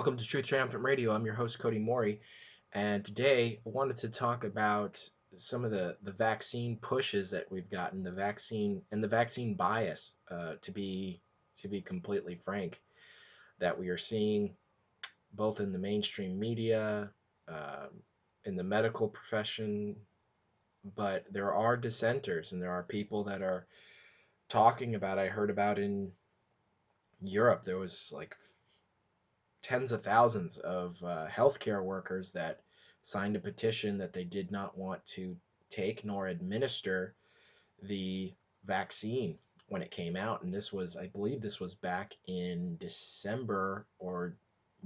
Welcome to Truth Triumphant Radio. I'm your host, Cody Mori, and today I wanted to talk about some of the, the vaccine pushes that we've gotten, the vaccine and the vaccine bias, uh, to be to be completely frank, that we are seeing both in the mainstream media, uh, in the medical profession, but there are dissenters and there are people that are talking about. I heard about in Europe there was like tens of thousands of uh, healthcare workers that signed a petition that they did not want to take nor administer the vaccine when it came out. And this was i believe this was back in december or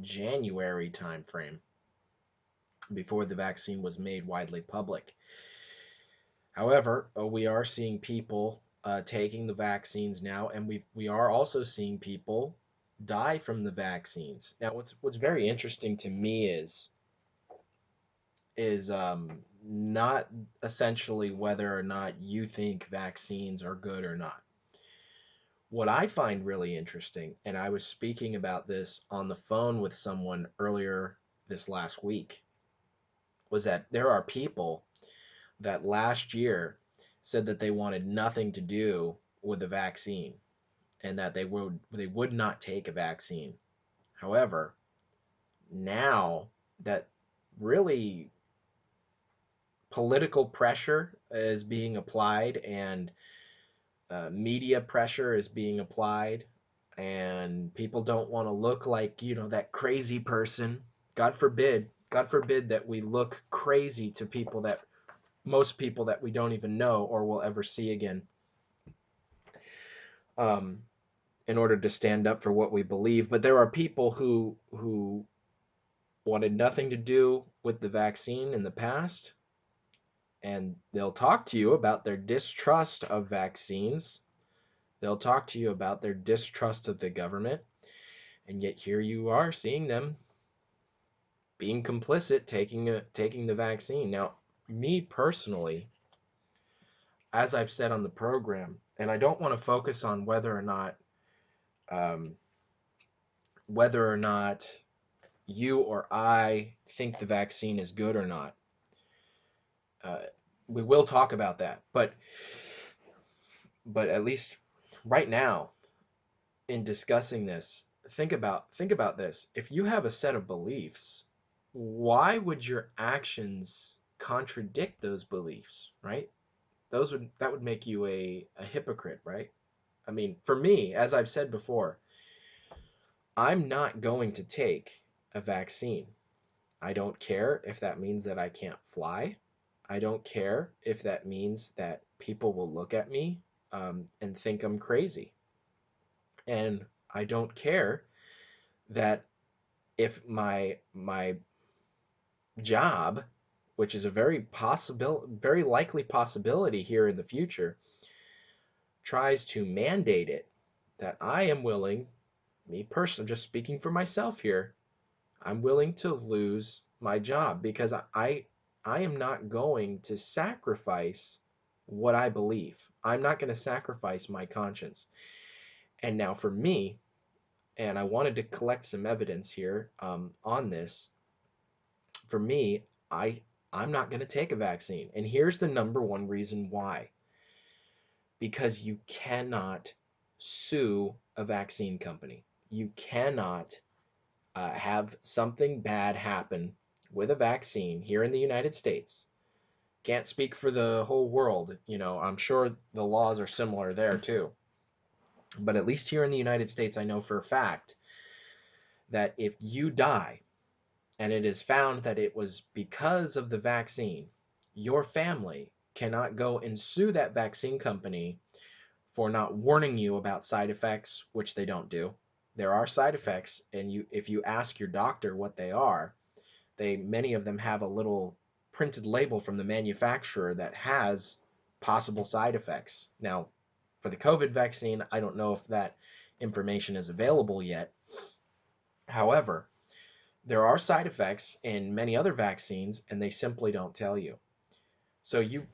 january timeframe before the vaccine was made widely public. However uh, we are seeing people uh, taking the vaccines now and we we are also seeing people die from the vaccines. Now, what's what's very interesting to me is is um, not essentially whether or not you think vaccines are good or not. What I find really interesting, and I was speaking about this on the phone with someone earlier this last week, was that there are people that last year said that they wanted nothing to do with the vaccine and that they would they would not take a vaccine. However, now that really political pressure is being applied and uh, media pressure is being applied and people don't want to look like you know that crazy person god forbid god forbid that we look crazy to people that most people that we don't even know or will ever see again um, in order to stand up for what we believe. But there are people who who wanted nothing to do with the vaccine in the past, and they'll talk to you about their distrust of vaccines. They'll talk to you about their distrust of the government, and yet here you are seeing them being complicit taking a, taking the vaccine. Now, me personally, as I've said on the program, and I don't want to focus on whether or not um, whether or not you or I think the vaccine is good or not. Uh, we will talk about that, but but at least right now, in discussing this, think about think about this. If you have a set of beliefs, why would your actions contradict those beliefs? Right? Those would that would make you a, a hypocrite, right? I mean, for me, as I've said before, I'm not going to take a vaccine. I don't care if that means that I can't fly. I don't care if that means that people will look at me um, and think I'm crazy. And I don't care that if my my job, which is a very possible, very likely possibility here in the future, tries to mandate it, that I am willing, me personally, just speaking for myself here, I'm willing to lose my job because I, I am not going to sacrifice what I believe. I'm not going to sacrifice my conscience. And now for me, and I wanted to collect some evidence here um, on this. For me, I I'm not going to take a vaccine, and here's the number one reason why because you cannot sue a vaccine company. You cannot uh, have something bad happen with a vaccine here in the United States. Can't speak for the whole world. You know, I'm sure the laws are similar there too. But at least here in the United States, I know for a fact that if you die and it is found that it was because of the vaccine, your family cannot go and sue that vaccine company for not warning you about side effects, which they don't do. There are side effects, and you if you ask your doctor what they are, they many of them have a little printed label from the manufacturer that has possible side effects. Now, for the COVID vaccine, I don't know if that information is available yet. However, there are side effects in many other vaccines, and they simply don't tell you. So you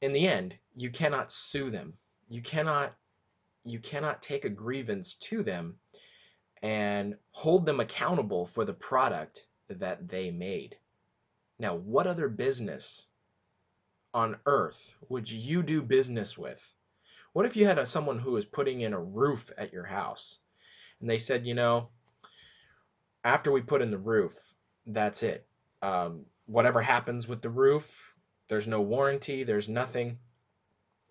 in the end, you cannot sue them. You cannot you cannot take a grievance to them and hold them accountable for the product that they made. Now, what other business on earth would you do business with? What if you had a, someone who was putting in a roof at your house and they said, you know, after we put in the roof, that's it. Um, whatever happens with the roof, there's no warranty, there's nothing.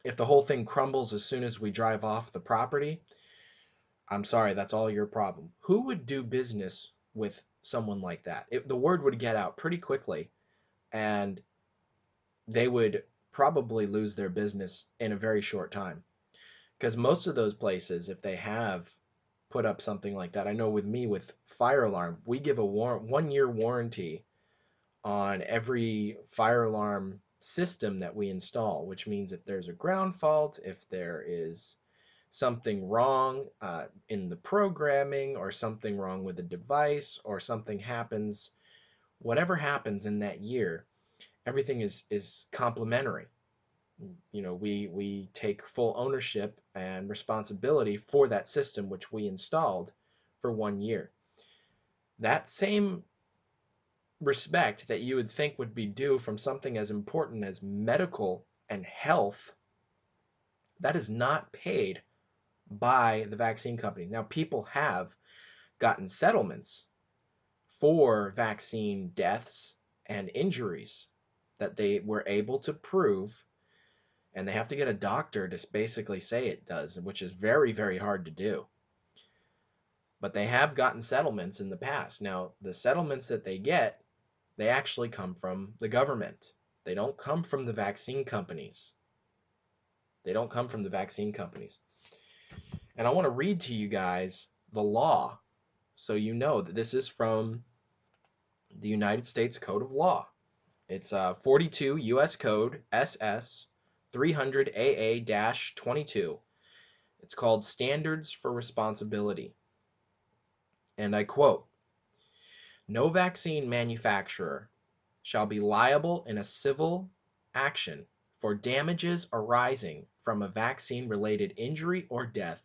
If the whole thing crumbles as soon as we drive off the property, I'm sorry, that's all your problem. Who would do business with someone like that? It, the word would get out pretty quickly, and they would probably lose their business in a very short time. Because most of those places, if they have put up something like that, I know with me with fire alarm, we give a war- one year warranty on every fire alarm system that we install, which means if there's a ground fault, if there is something wrong uh, in the programming or something wrong with the device or something happens, whatever happens in that year, everything is is complementary. You know, we we take full ownership and responsibility for that system which we installed for one year. That same respect that you would think would be due from something as important as medical and health, that is not paid by the vaccine company. Now, people have gotten settlements for vaccine deaths and injuries that they were able to prove, and they have to get a doctor to basically say it does, which is very, very hard to do. But they have gotten settlements in the past. Now, the settlements that they get they actually come from the government. They don't come from the vaccine companies. They don't come from the vaccine companies. And I want to read to you guys the law so you know that this is from the United States Code of Law. It's uh, 42 U.S. Code SS 300 AA 22. It's called Standards for Responsibility. And I quote no vaccine manufacturer shall be liable in a civil action for damages arising from a vaccine-related injury or death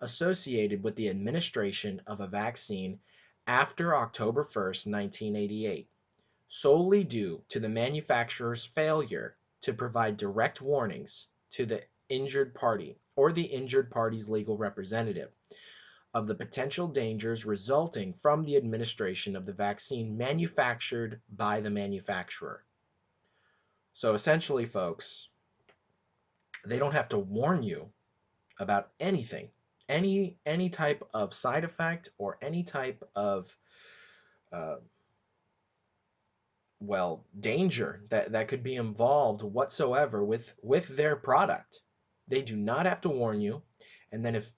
associated with the administration of a vaccine after October 1, 1988, solely due to the manufacturer's failure to provide direct warnings to the injured party or the injured party's legal representative of the potential dangers resulting from the administration of the vaccine manufactured by the manufacturer. So essentially, folks, they don't have to warn you about anything, any any type of side effect or any type of uh, well danger that that could be involved whatsoever with with their product. They do not have to warn you, and then if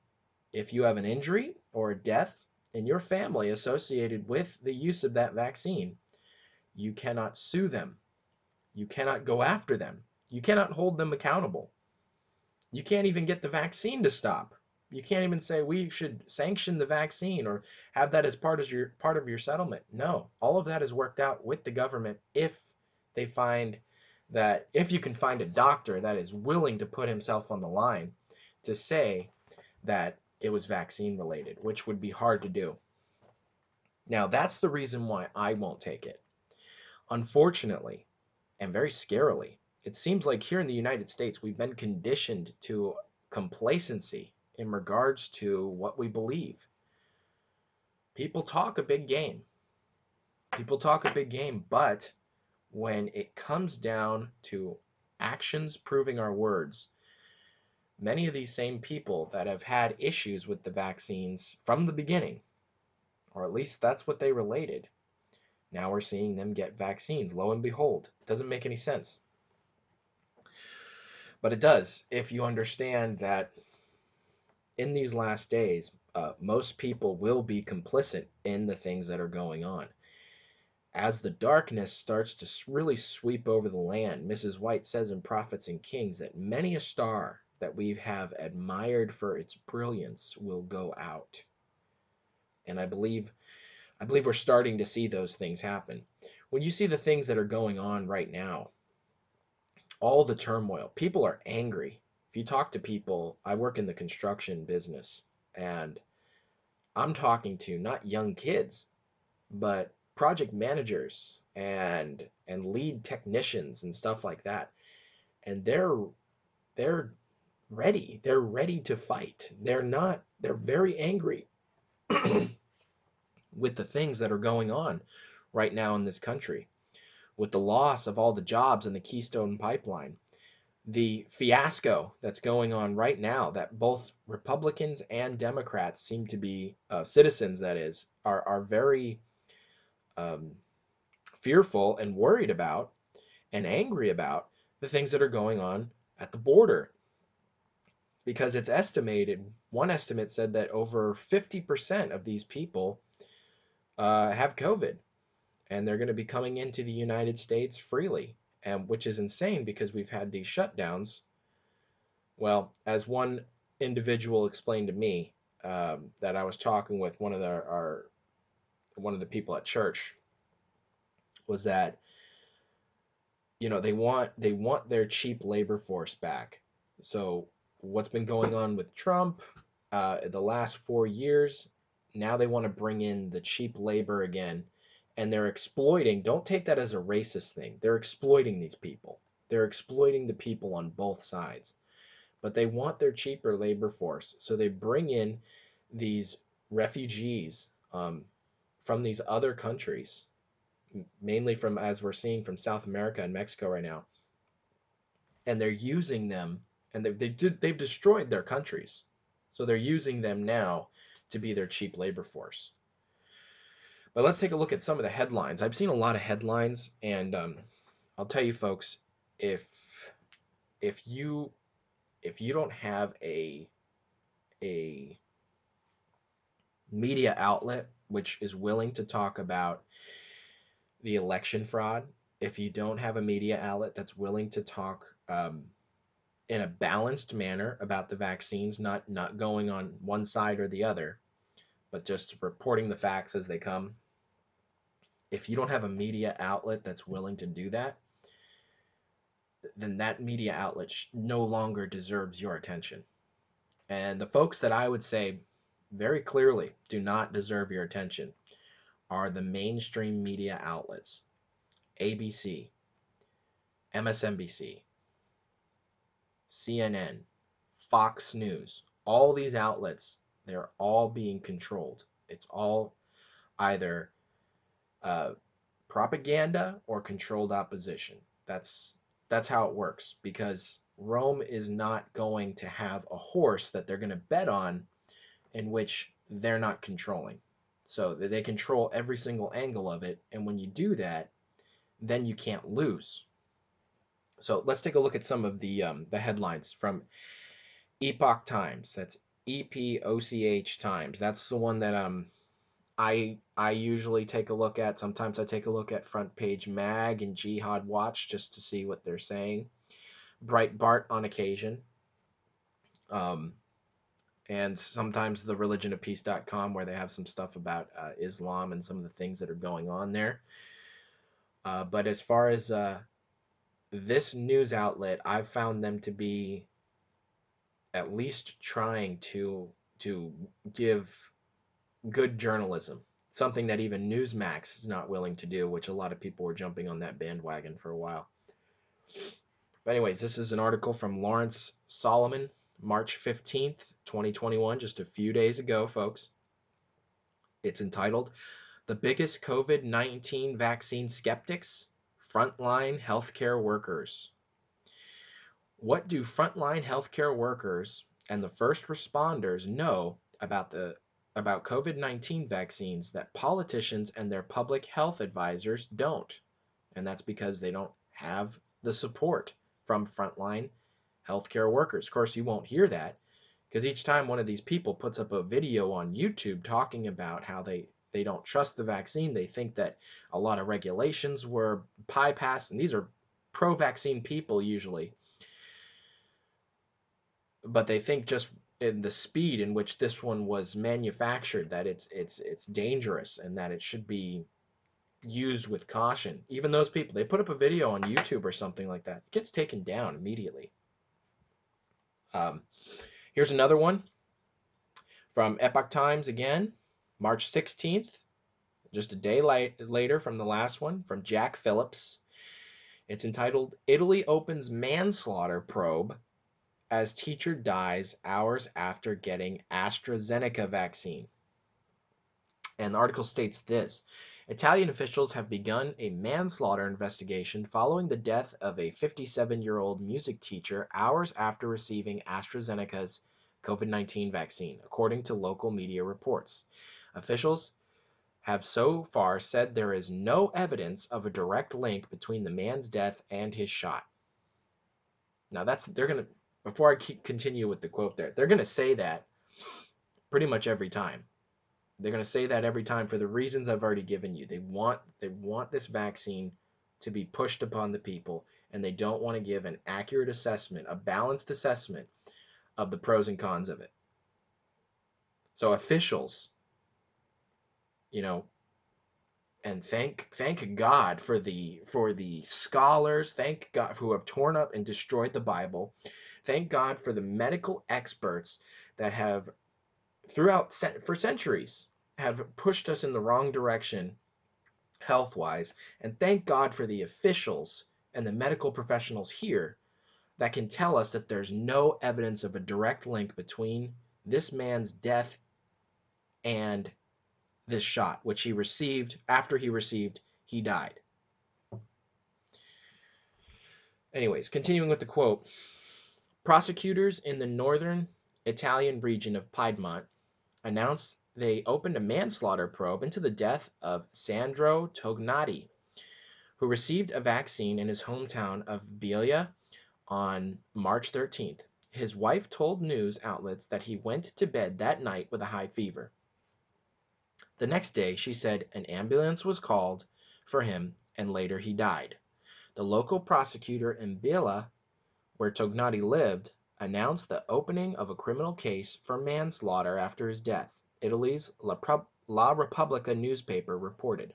if you have an injury or a death in your family associated with the use of that vaccine, you cannot sue them. You cannot go after them. You cannot hold them accountable. You can't even get the vaccine to stop. You can't even say we should sanction the vaccine or have that as part of your part of your settlement. No, all of that is worked out with the government if they find that if you can find a doctor that is willing to put himself on the line to say that it was vaccine related, which would be hard to do. Now, that's the reason why I won't take it. Unfortunately, and very scarily, it seems like here in the United States, we've been conditioned to complacency in regards to what we believe. People talk a big game. People talk a big game, but when it comes down to actions proving our words, many of these same people that have had issues with the vaccines from the beginning, or at least that's what they related, now we're seeing them get vaccines. Lo and behold, it doesn't make any sense. But it does if you understand that in these last days, uh, most people will be complicit in the things that are going on. As the darkness starts to really sweep over the land, Mrs. White says in Prophets and Kings that many a star that we have admired for its brilliance will go out. And I believe I believe we're starting to see those things happen. When you see the things that are going on right now, all the turmoil, people are angry. If you talk to people, I work in the construction business and I'm talking to not young kids, but project managers and and lead technicians and stuff like that. And they're they're ready. They're ready to fight. They're not they're very angry with the things that are going on right now in this country. With the loss of all the jobs in the Keystone pipeline, the fiasco that's going on right now that both Republicans and Democrats seem to be uh, citizens that is are are very um, fearful and worried about and angry about the things that are going on at the border because it's estimated one estimate said that over 50% of these people uh, have covid and they're going to be coming into the united states freely and which is insane because we've had these shutdowns. Well as one individual explained to me um, that i was talking with one of the, our one of the people at church was that you know they want they want their cheap labor force back. So what's been going on with trump uh, the last four years. Now they want to bring in the cheap labor again and they're exploiting don't take that as a racist thing they're exploiting these people. They're exploiting the people on both sides. But they want their cheaper labor force so they bring in these refugees um, from these other countries mainly from as we're seeing from south america and mexico right now. And they're using them and they, they did, they've destroyed their countries so they're using them now to be their cheap labor force but let's take a look at some of the headlines. I've seen a lot of headlines, and um, I'll tell you, folks, if if you if you don't have a a media outlet which is willing to talk about the election fraud, if you don't have a media outlet that's willing to talk um, in a balanced manner about the vaccines, not not going on one side or the other, but just reporting the facts as they come, if you don't have a media outlet that's willing to do that, then that media outlet no longer deserves your attention. And the folks that I would say very clearly do not deserve your attention are the mainstream media outlets ABC, MSNBC, CNN, Fox News. All these outlets, they're all being controlled. It's all either uh, propaganda or controlled opposition. That's that's how it works because Rome is not going to have a horse that they're going to bet on in which they're not controlling. So they control every single angle of it, and when you do that, then you can't lose. So let's take a look at some of the um, the headlines from Epoch Times. That's E P O C H Times. That's the one that um I I usually take a look at. Sometimes I take a look at Front Page Mag and Jihad Watch just to see what they're saying. Breitbart on occasion. Um, and sometimes the religion of religionofpeace.com where they have some stuff about uh, Islam and some of the things that are going on there. Uh, but as far as uh, this news outlet, I've found them to be at least trying to to give good journalism, something that even Newsmax is not willing to do, which a lot of people were jumping on that bandwagon for a while. But anyways, this is an article from Lawrence Solomon, March 15th, 2021, just a few days ago, folks. It's entitled The Biggest COVID 19 Vaccine Skeptics Frontline Healthcare Workers. What do frontline healthcare workers and the first responders know about the about COVID 19 vaccines that politicians and their public health advisors don't. And that's because they don't have the support from frontline healthcare workers. Of course, you won't hear that because each time one of these people puts up a video on YouTube talking about how they, they don't trust the vaccine, they think that a lot of regulations were bypassed, and these are pro vaccine people usually. But they think just in the speed in which this one was manufactured that it's it's it's dangerous and that it should be used with caution. Even those people, they put up a video on YouTube or something like that, it gets taken down immediately. Um, here's another one from Epoch Times again. March 16th, just a day late, later from the last one, from Jack Phillips. It's entitled Italy Opens Manslaughter Probe as Teacher Dies Hours After Getting AstraZeneca Vaccine. And the article states this Italian officials have begun a manslaughter investigation following the death of a 57 year old music teacher hours after receiving AstraZeneca's COVID 19 vaccine, according to local media reports. Officials have so far said there is no evidence of a direct link between the man's death and his shot. Now, that's, they're to, before I continue with the quote there, they're to say that pretty much every time. They're to say that every time for the reasons I've already given you. They want they want this vaccine to be pushed upon the people and they don't want to give an accurate assessment, a balanced assessment of the pros and cons of it. So officials you know and thank thank God for the for the scholars, thank God who have torn up and destroyed the Bible. Thank God for the medical experts that have throughout for centuries have pushed us in the wrong direction health wise. And thank God for the officials and the medical professionals here that can tell us that there's no evidence of a direct link between this man's death and this shot, which he received after he received, he died. Anyways, continuing with the quote prosecutors in the northern Italian region of Piedmont announced they opened a manslaughter probe into the death of Sandro Tognatti, who received a vaccine in his hometown of Biella on March 13th. His wife told news outlets that he went to bed that night with a high fever. The next day, she said an ambulance was called for him and later he died. The local prosecutor in Biella, where Tognatti lived, announced the opening of a criminal case for manslaughter after his death, Italy's La, Repubblica newspaper reported.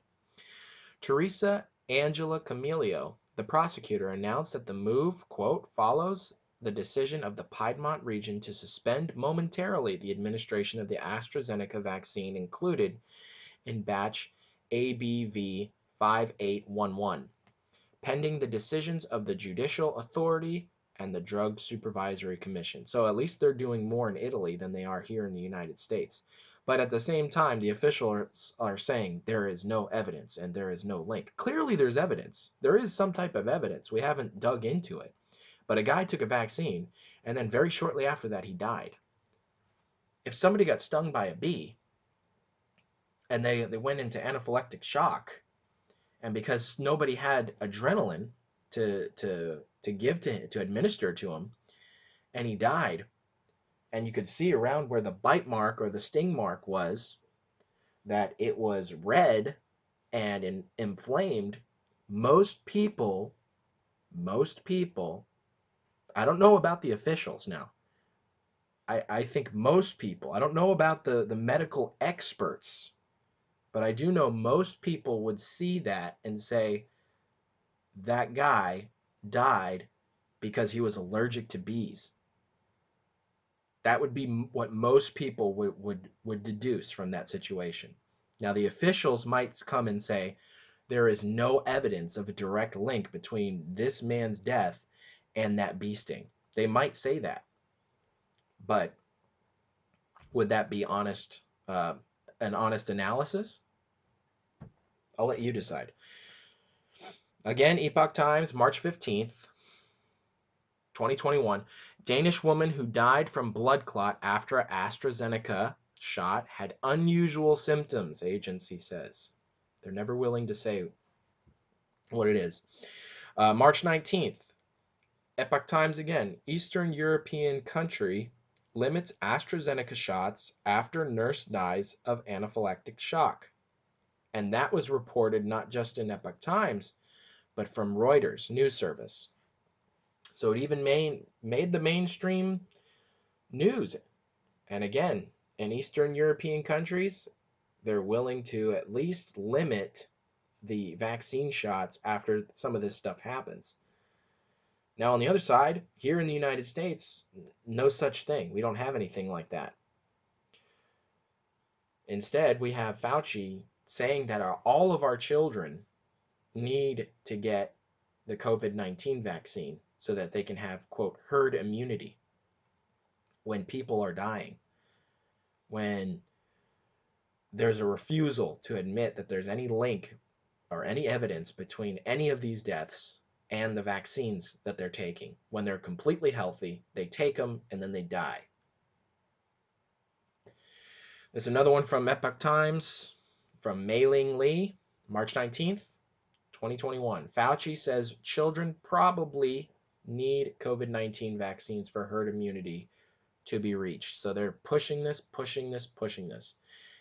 Teresa Angela Camelio, the prosecutor, announced that the move, quote, follows the decision of the Piedmont region to suspend momentarily the administration of the AstraZeneca vaccine included in batch ABV 5811, pending the decisions of the judicial authority and the Drug Supervisory Commission. So at least they're doing more in Italy than they are here in the United States. But at the same time, the officials are saying there is no evidence and there is no link. Clearly, there's evidence. There is some type of evidence. We haven't dug into it. But a guy took a vaccine, and then very shortly after that, he died. If somebody got stung by a bee and they, they went into anaphylactic shock, and because nobody had adrenaline to, to to give to to administer to him, and he died. And you could see around where the bite mark or the sting mark was that it was red and in, inflamed. Most people, most people, I don't know about the officials now. I, I think most people, I don't know about the, the medical experts, but I do know most people would see that and say, that guy died because he was allergic to bees. That would be what most people would, would, would deduce from that situation. Now, the officials might come and say, there is no evidence of a direct link between this man's death and that bee sting. They might say that. But would that be honest, uh, an honest analysis? I'll let you decide. Again, Epoch Times, March 15th, 2021. Danish woman who died from blood clot after AstraZeneca shot had unusual symptoms, agency says. They're never willing to say what it is. Uh, March 19th, Epoch Times again. Eastern European country limits AstraZeneca shots after nurse dies of anaphylactic shock. And that was reported not just in Epoch Times, but from Reuters news service. So it even made, made the mainstream news. And again, in Eastern European countries, they're willing to at least limit the vaccine shots after some of this stuff happens. Now, on the other side, here in the United States, no such thing. We don't have anything like that. Instead, we have Fauci saying that our, all of our children need to get the COVID 19 vaccine so that they can have, quote, herd immunity when people are dying. When there's a refusal to admit that there's any link or any evidence between any of these deaths and the vaccines that they're taking. When they're completely healthy, they take them and then they die. There's another one from Epoch Times from Mei Ling Lee, March 19th, 2021. Fauci says children probably need COVID 19 vaccines for herd immunity to be reached. So they're pushing this, pushing this, pushing this.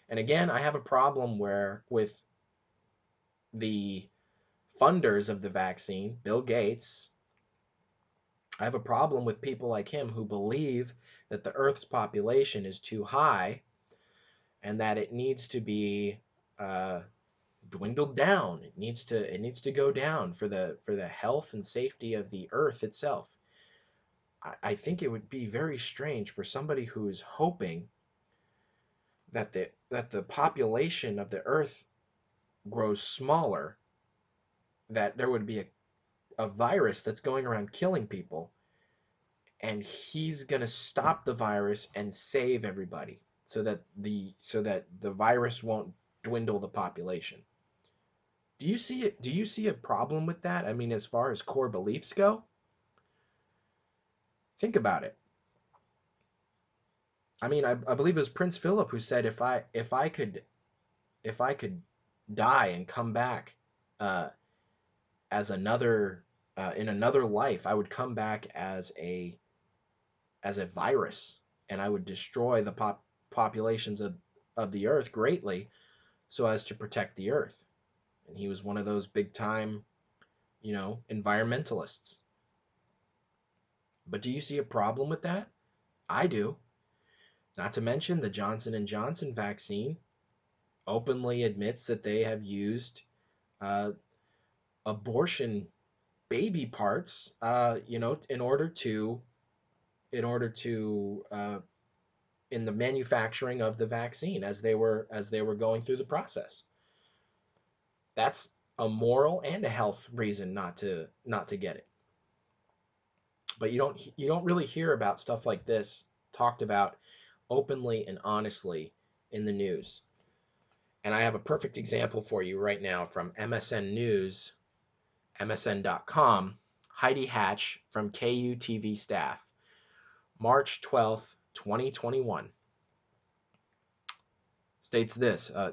And again, I have a problem where with the funders of the vaccine, Bill Gates, I have a problem with people like him who believe that the Earth's population is too high and that it needs to be uh, dwindled down. It needs to it needs to go down for the for the health and safety of the Earth itself. I, I think it would be very strange for somebody who is hoping that the that the population of the Earth grows smaller, that there would be a, a virus that's going around killing people, and he's gonna stop the virus and save everybody so that the so that the virus won't dwindle the population. Do you see it? Do you see a problem with that? I mean, as far as core beliefs go, think about it. I mean, I, I believe it was Prince Philip who said, if I if I could if I could die and come back uh, as another uh, in another life, I would come back as a as a virus, and I would destroy the pop populations of, of the earth greatly, so as to protect the earth. And he was one of those big time, you know, environmentalists. But do you see a problem with that? I do. Not to mention the Johnson and Johnson vaccine openly admits that they have used uh, abortion baby parts, uh, you know, in order to, in order to, uh, in the manufacturing of the vaccine as they were as they were going through the process. That's a moral and a health reason not to not to get it. But you don't you don't really hear about stuff like this talked about openly and honestly in the news. And I have a perfect example for you right now from MSN News, MSN.com, Heidi Hatch from KUTV staff, March 12th, 2021. States this uh,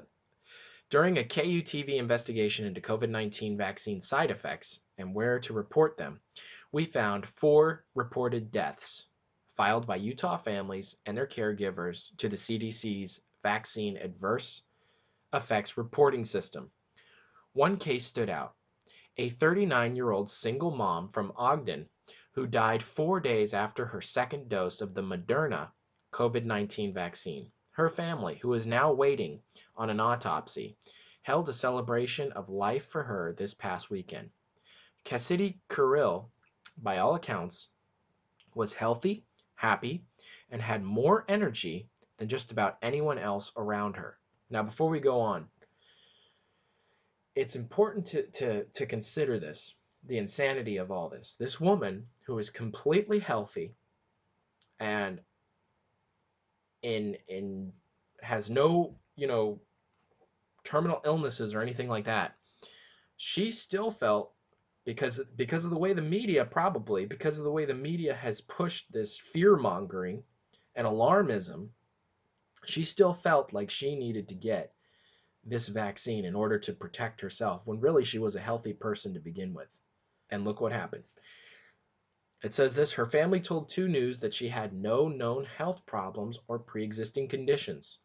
During a KUTV investigation into COVID 19 vaccine side effects and where to report them, we found four reported deaths filed by Utah families and their caregivers to the CDC's Vaccine Adverse Effects Reporting System. One case stood out a 39 year old single mom from Ogden who died four days after her second dose of the Moderna COVID 19 vaccine. Her family, who is now waiting on an autopsy, held a celebration of life for her this past weekend. Kassidi Kurill, by all accounts, was healthy, happy, and had more energy than just about anyone else around her. Now, before we go on, it's important to, to, to consider this the insanity of all this. This woman who is completely healthy and in in has no, you know, terminal illnesses or anything like that. She still felt because because of the way the media probably because of the way the media has pushed this fear mongering and alarmism she still felt like she needed to get this vaccine in order to protect herself when really she was a healthy person to begin with. And look what happened. It says this her family told 2 news that she had no known health problems or pre-existing conditions.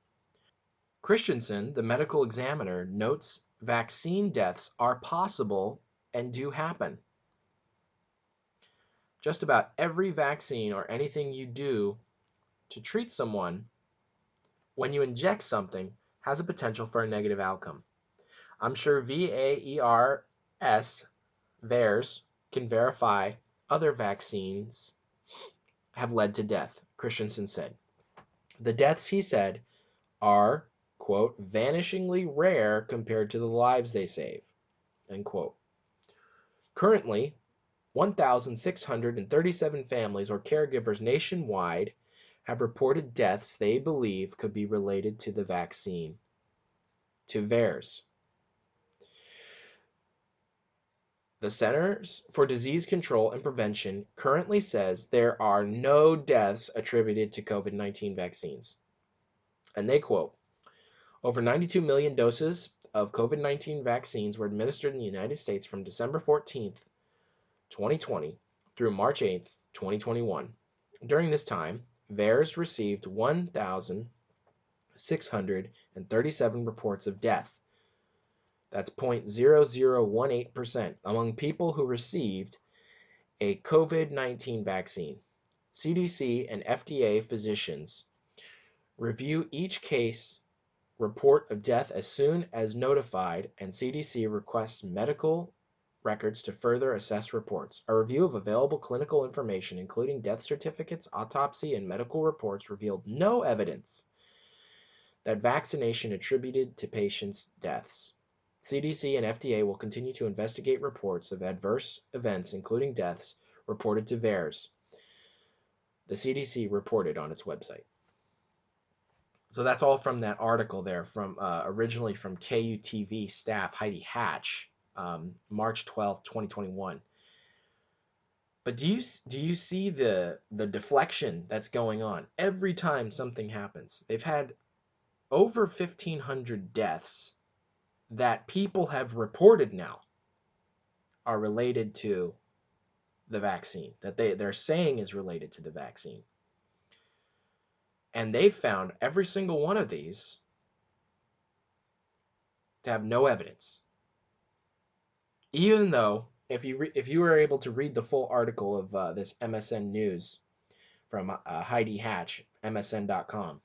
Christensen the medical examiner notes vaccine deaths are possible and do happen. Just about every vaccine or anything you do to treat someone when you inject something has a potential for a negative outcome. I'm sure VAERS, VAERS, can verify other vaccines have led to death, Christensen said. The deaths, he said, are, quote, vanishingly rare compared to the lives they save, end quote. Currently, 1,637 families or caregivers nationwide have reported deaths they believe could be related to the vaccine, to VAERS. The Centers for Disease Control and Prevention currently says there are no deaths attributed to COVID 19 vaccines. And they quote Over 92 million doses of COVID 19 vaccines were administered in the United States from December 14th, 2020 through March 8th, 2021. During this time, VAERS received 1,637 reports of death that's 0.0018% among people who received a COVID 19 vaccine. CDC and FDA physicians review each case report of death as soon as notified, and CDC requests medical records to further assess reports. A review of available clinical information, including death certificates, autopsy, and medical reports, revealed no evidence that vaccination attributed to patients' deaths. CDC and FDA will continue to investigate reports of adverse events, including deaths, reported to VAERS. The CDC reported on its website. So that's all from that article there, from uh, originally from KUTV staff Heidi Hatch, um, March 12, 2021. But do you do you see the the deflection that's going on every time something happens? They've had over 1,500 deaths that people have reported now are related to the vaccine that they they're saying is related to the vaccine and they've found every single one of these to have no evidence even though if you if you were able to read the full article of uh, this MSN news from uh, Heidi Hatch msn.com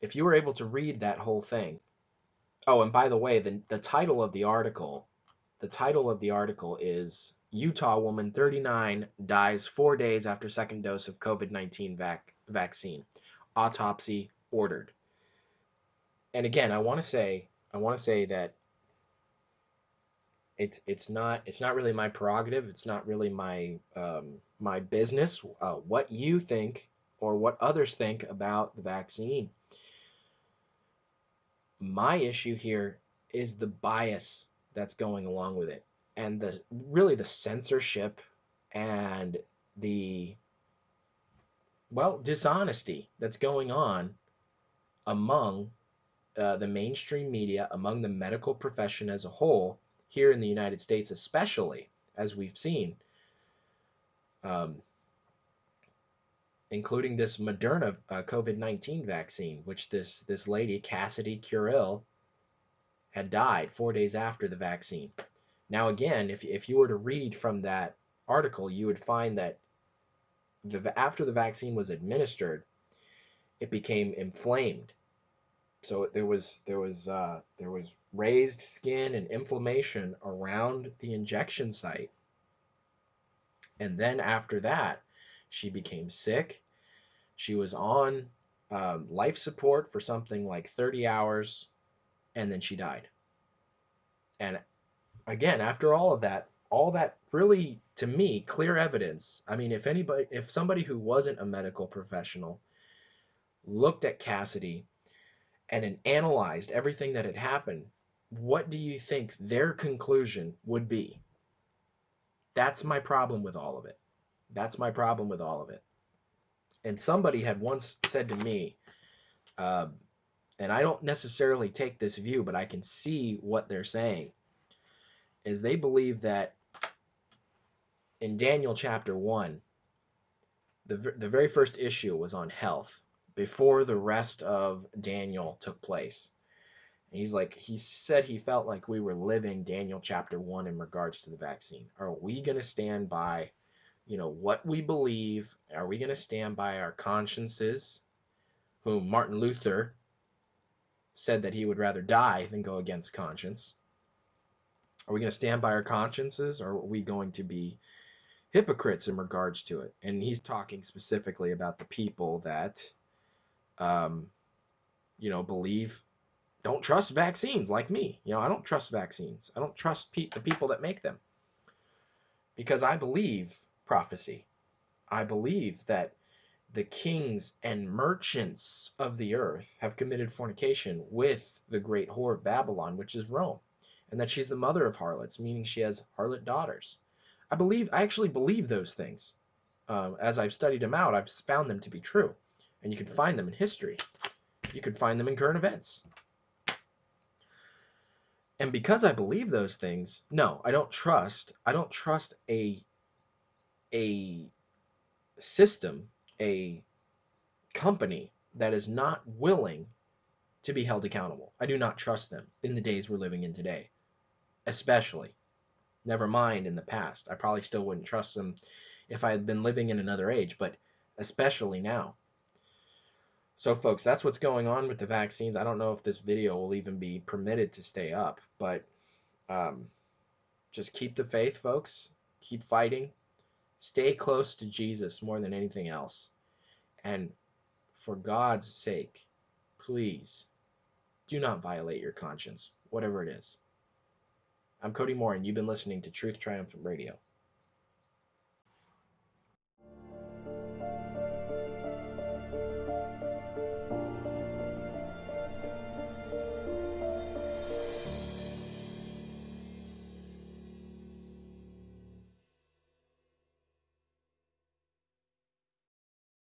if you were able to read that whole thing Oh, and by the way, the the title of the article, the title of the article is Utah woman 39 dies 4 days after second dose of COVID-19 vac- vaccine. Autopsy ordered. And again, I want to say I want to say that it's it's not it's not really my prerogative. It's not really my um, my business uh, what you think or what others think about the vaccine my issue here is the bias that's going along with it and the really the censorship and the well dishonesty that's going on among uh, the mainstream media among the medical profession as a whole here in the united states especially as we've seen um, including this Moderna uh, COVID-19 vaccine, which this this lady Kassidi Kurill had died four days after the vaccine. Now again, if if you were to read from that article, you would find that the after the vaccine was administered, it became inflamed. So there was there was uh, there was raised skin and inflammation around the injection site. And then after that, she became sick she was on um, life support for something like 30 hours, and then she died. And again, after all of that, all that really, to me, clear evidence. I mean, if anybody, if somebody who wasn't a medical professional looked at Kassidi and analyzed everything that had happened, what do you think their conclusion would be? That's my problem with all of it. That's my problem with all of it and somebody had once said to me, uh, and I don't necessarily take this view, but I can see what they're saying, is they believe that in Daniel chapter 1, the, the very first issue was on health before the rest of Daniel took place. He's like, he said he felt like we were living Daniel chapter 1 in regards to the vaccine. Are we going to stand by you know, what we believe. Are we going to stand by our consciences, whom Martin Luther said that he would rather die than go against conscience? Are we going to stand by our consciences, or are we going to be hypocrites in regards to it? And he's talking specifically about the people that um, you know, believe, don't trust vaccines like me. You know, I don't trust vaccines. I don't trust pe- the people that make them because I believe prophecy. I believe that the kings and merchants of the earth have committed fornication with the great whore of Babylon, which is Rome, and that she's the mother of harlots, meaning she has harlot daughters. I believe, I actually believe those things. Um, as I've studied them out, I've found them to be true, and you can find them in history. You can find them in current events. And because I believe those things, no, I don't trust. I don't trust a a system, a company that is not willing to be held accountable. I do not trust them in the days we're living in today, especially. Never mind in the past. I probably still wouldn't trust them if I had been living in another age, but especially now. So, folks, that's what's going on with the vaccines. I don't know if this video will even be permitted to stay up, but um, just keep the faith, folks. Keep fighting. Stay close to Jesus more than anything else. And for God's sake, please do not violate your conscience, whatever it is. I'm Cody Moore, and you've been listening to Truth Triumphant Radio.